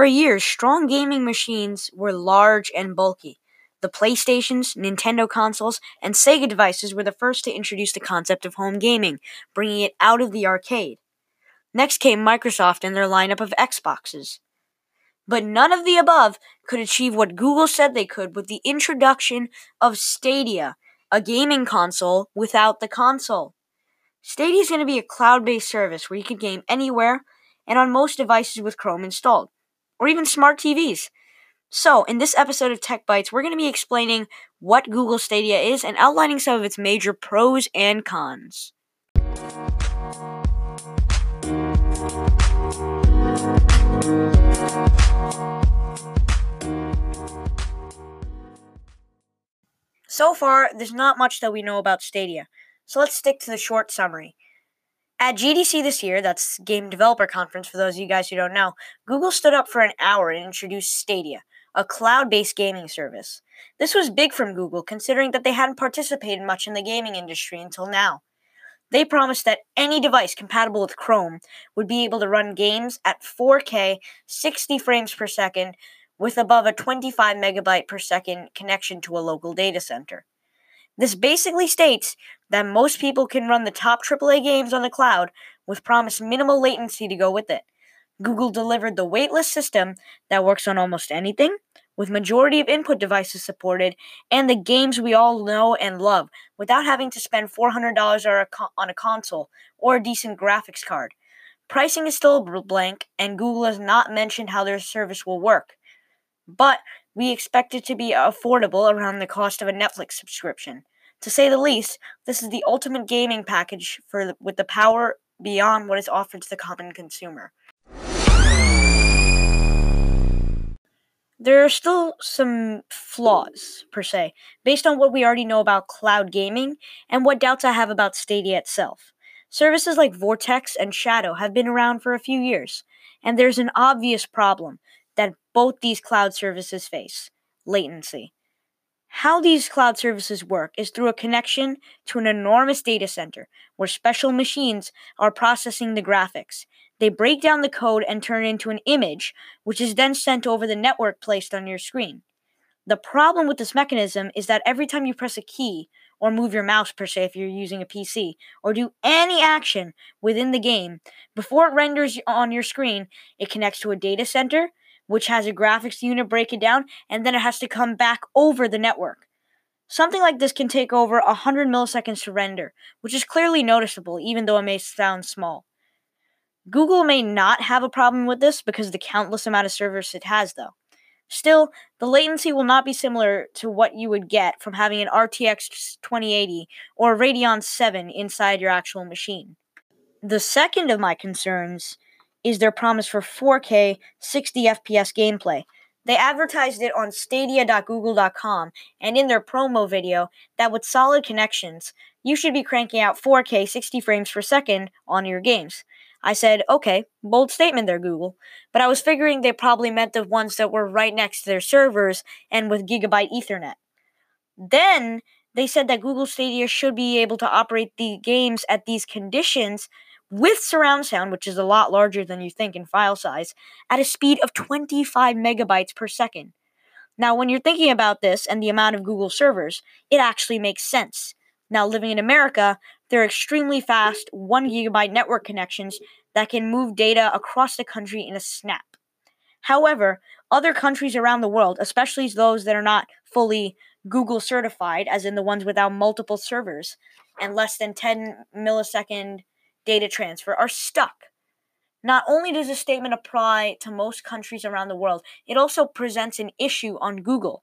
For years, strong gaming machines were large and bulky. The PlayStations, Nintendo consoles, and Sega devices were the first to introduce the concept of home gaming, bringing it out of the arcade. Next came Microsoft and their lineup of Xboxes. But none of the above could achieve what Google said they could with the introduction of Stadia, a gaming console without the console. Stadia is going to be a cloud based service where you can game anywhere and on most devices with Chrome installed, or even smart TVs. So, in this episode of Tech Bytes, we're going to be explaining what Google Stadia is and outlining some of its major pros and cons. So far, there's not much that we know about Stadia, so let's stick to the short summary. At GDC this year, that's Game Developer Conference for those of you guys who don't know, Google stood up for an hour and introduced Stadia, a cloud based gaming service. This was big from Google, considering that they hadn't participated much in the gaming industry until now. They promised that any device compatible with Chrome would be able to run games at 4K 60 frames per second with above a 25 megabyte per second connection to a local data center. This basically states that most people can run the top AAA games on the cloud with promised minimal latency to go with it. Google delivered the waitlist system that works on almost anything, with majority of input devices supported, and the games we all know and love, without having to spend $400 on a console or a decent graphics card. Pricing is still blank, and Google has not mentioned how their service will work. But we expect it to be affordable around the cost of a Netflix subscription. To say the least, this is the ultimate gaming package for with the power beyond what is offered to the common consumer. There are still some flaws, per se, based on what we already know about cloud gaming and what doubts I have about Stadia itself. Services like Vortex and Shadow have been around for a few years, and there's an obvious problem both these cloud services face latency. How these cloud services work is through a connection to an enormous data center where special machines are processing the graphics they break down the code and turn it into an image, which is then sent over the network placed on your screen. The problem with this mechanism is that every time you press a key, or move your mouse per se if you're using a PC, or do any action within the game, before it renders on your screen, it connects to a data center, which has a graphics unit break it down, and then it has to come back over the network. Something like this can take over 100 milliseconds to render, which is clearly noticeable even though it may sound small. Google may not have a problem with this because of the countless amount of servers it has, though. Still, the latency will not be similar to what you would get from having an RTX 2080 or Radeon 7 inside your actual machine. The second of my concerns is their promise for 4K 60 FPS gameplay. They advertised it on stadia.google.com and in their promo video that with solid connections, you should be cranking out 4K 60 frames per second on your games. I said, okay, bold statement there, Google. But I was figuring they probably meant the ones that were right next to their servers and with Gigabyte Ethernet. Then they said that Google Stadia should be able to operate the games at these conditions with surround sound, which is a lot larger than you think in file size, at a speed of 25 megabytes per second. Now, when you're thinking about this and the amount of Google servers, it actually makes sense. Now, living in America, they're extremely fast 1 gigabyte network connections that can move data across the country in a snap. However, other countries around the world, especially those that are not fully Google certified, as in the ones without multiple servers and less than 10 millisecond data transfer, are stuck. Not only does this statement apply to most countries around the world, it also presents an issue on Google.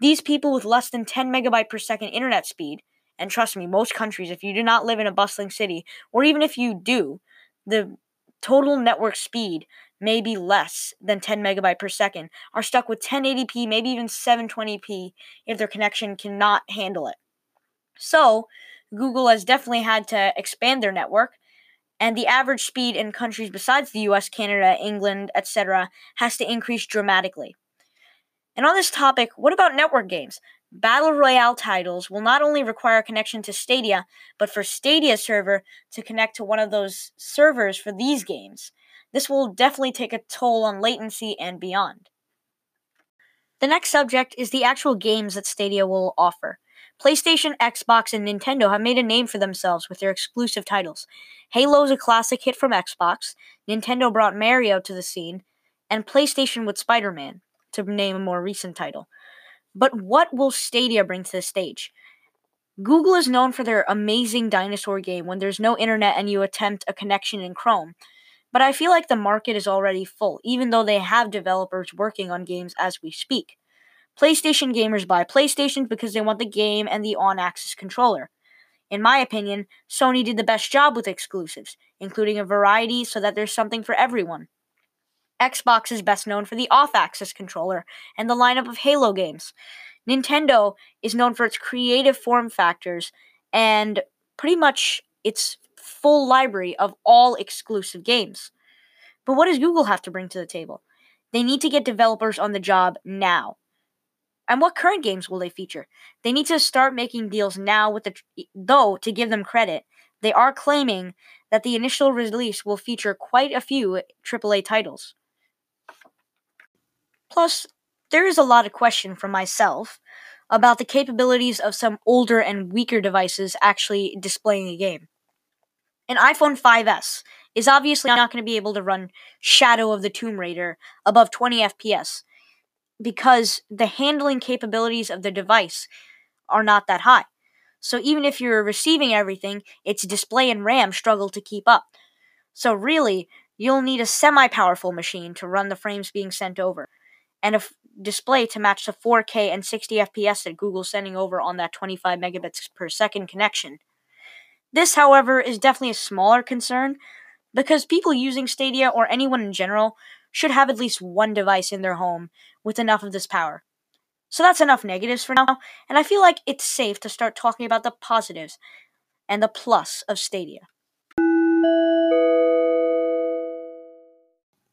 These people with less than 10 megabyte per second internet speed and trust me, most countries, if you do not live in a bustling city, or even if you do, the total network speed may be less than 10 megabyte per second, are stuck with 1080p, maybe even 720p if their connection cannot handle it. So, Google has definitely had to expand their network, and the average speed in countries besides the US, Canada, England, etc., has to increase dramatically. And on this topic, what about network games? Battle Royale titles will not only require a connection to Stadia, but for Stadia server to connect to one of those servers for these games. This will definitely take a toll on latency and beyond. The next subject is the actual games that Stadia will offer. PlayStation, Xbox, and Nintendo have made a name for themselves with their exclusive titles. Halo is a classic hit from Xbox, Nintendo brought Mario to the scene, and PlayStation with Spider Man, to name a more recent title. But what will Stadia bring to the stage? Google is known for their amazing dinosaur game when there's no internet and you attempt a connection in Chrome. But I feel like the market is already full, even though they have developers working on games as we speak. PlayStation gamers buy PlayStations because they want the game and the on axis controller. In my opinion, Sony did the best job with exclusives, including a variety so that there's something for everyone. Xbox is best known for the off axis controller and the lineup of Halo games. Nintendo is known for its creative form factors and pretty much its full library of all exclusive games. But what does Google have to bring to the table? They need to get developers on the job now. And what current games will they feature? They need to start making deals now with the though to give them credit, they are claiming that the initial release will feature quite a few AAA titles. Plus, there is a lot of question from myself about the capabilities of some older and weaker devices actually displaying a game. An iPhone 5S is obviously not going to be able to run Shadow of the Tomb Raider above 20 FPS because the handling capabilities of the device are not that high. So even if you're receiving everything, its display and RAM struggle to keep up. So really, you'll need a semi-powerful machine to run the frames being sent over, and a f- display to match the 4K and 60 FPS that Google's sending over on that 25 megabits per second connection. This, however, is definitely a smaller concern because people using Stadia or anyone in general should have at least one device in their home with enough of this power. So that's enough negatives for now, and I feel like it's safe to start talking about the positives and the plus of Stadia.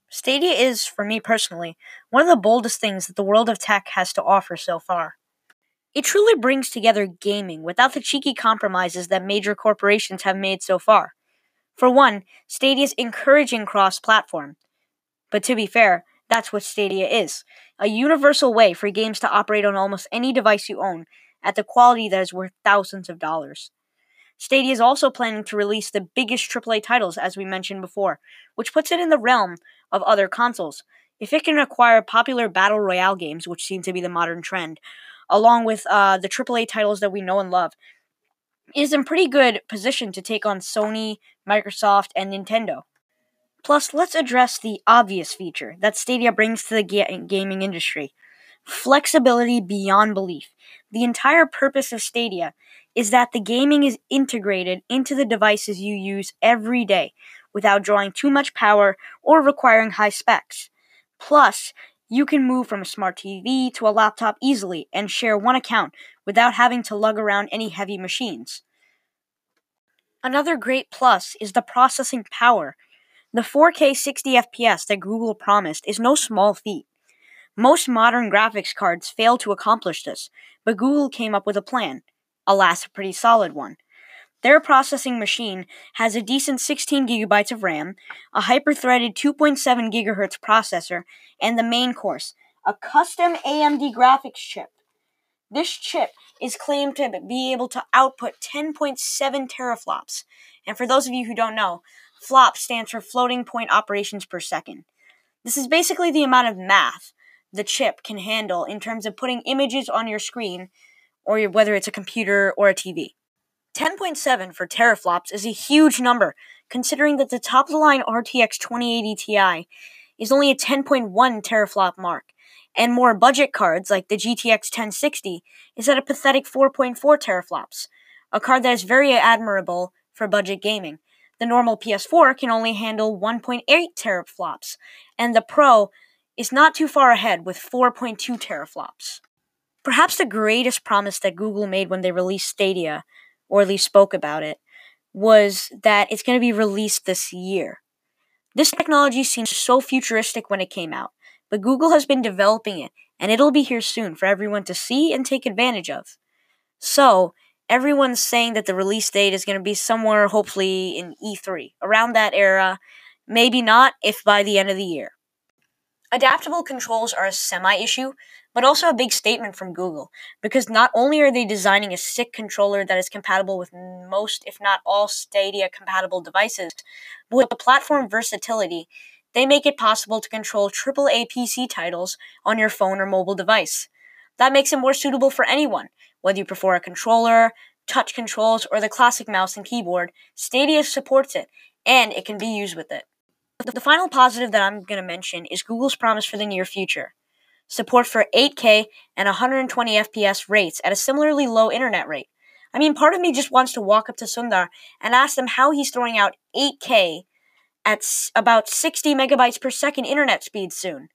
Stadia is, for me personally, one of the boldest things that the world of tech has to offer so far. It truly brings together gaming without the cheeky compromises that major corporations have made so far. For one, Stadia's encouraging cross platform. But to be fair, that's what Stadia is a universal way for games to operate on almost any device you own at the quality that is worth thousands of dollars. Stadia is also planning to release the biggest AAA titles, as we mentioned before, which puts it in the realm of other consoles. If it can acquire popular battle royale games, which seem to be the modern trend, along with uh, the AAA titles that we know and love, is in pretty good position to take on Sony, Microsoft, and Nintendo. Plus, let's address the obvious feature that Stadia brings to the ga- gaming industry flexibility beyond belief. The entire purpose of Stadia is that the gaming is integrated into the devices you use every day without drawing too much power or requiring high specs. Plus, you can move from a smart TV to a laptop easily and share one account without having to lug around any heavy machines. Another great plus is the processing power. The 4K 60 FPS that Google promised is no small feat. Most modern graphics cards fail to accomplish this, but Google came up with a plan. Alas, a pretty solid one. Their processing machine has a decent 16 gigabytes of RAM, a hyper-threaded 2.7 GHz processor, and the main course, a custom AMD graphics chip. This chip is claimed to be able to output 10.7 teraflops. And for those of you who don't know, FLOP stands for floating point operations per second. This is basically the amount of math the chip can handle in terms of putting images on your screen, or your, whether it's a computer or a TV. 10.7 for teraflops is a huge number, considering that the top of the line RTX 2080 Ti is only a 10.1 teraflop mark, and more budget cards like the GTX 1060 is at a pathetic 4.4 teraflops, a card that is very admirable for budget gaming. The normal PS4 can only handle 1.8 teraflops, and the Pro is not too far ahead with 4.2 teraflops. Perhaps the greatest promise that Google made when they released Stadia, or at least spoke about it, was that it's going to be released this year. This technology seems so futuristic when it came out, but Google has been developing it, and it'll be here soon for everyone to see and take advantage of. So, everyone's saying that the release date is going to be somewhere, hopefully, in E3, around that era, maybe not if by the end of the year. Adaptable controls are a semi issue, but also a big statement from Google, because not only are they designing a sick controller that is compatible with most, if not all, Stadia compatible devices, but with the platform versatility, they make it possible to control AAA PC titles on your phone or mobile device. That makes it more suitable for anyone, whether you prefer a controller, touch controls, or the classic mouse and keyboard. Stadia supports it, and it can be used with it. The final positive that I'm going to mention is Google's promise for the near future support for 8K and 120 FPS rates at a similarly low internet rate. I mean, part of me just wants to walk up to Sundar and ask him how he's throwing out 8K at s- about 60 megabytes per second internet speed soon.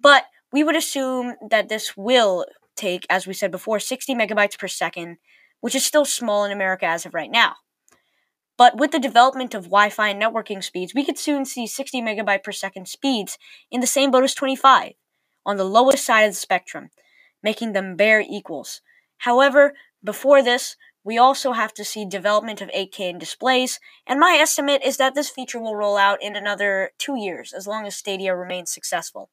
But we would assume that this will take, as we said before, 60 megabytes per second, which is still small in America as of right now. But with the development of Wi Fi and networking speeds, we could soon see 60 megabyte per second speeds in the same boat as 25, on the lowest side of the spectrum, making them bare equals. However, before this, we also have to see development of 8K in displays, and my estimate is that this feature will roll out in another two years, as long as Stadia remains successful.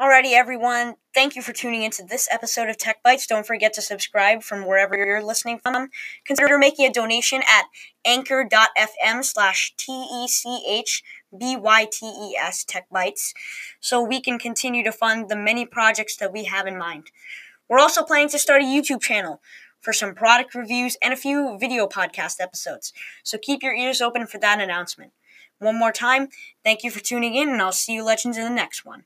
Alrighty, everyone. Thank you for tuning into this episode of Tech Bytes. Don't forget to subscribe from wherever you're listening from. Consider making a donation at anchor.fm slash T-E-C-H-B-Y-T-E-S Tech Bytes so we can continue to fund the many projects that we have in mind. We're also planning to start a YouTube channel for some product reviews and a few video podcast episodes. So keep your ears open for that announcement. One more time, thank you for tuning in, and I'll see you legends in the next one.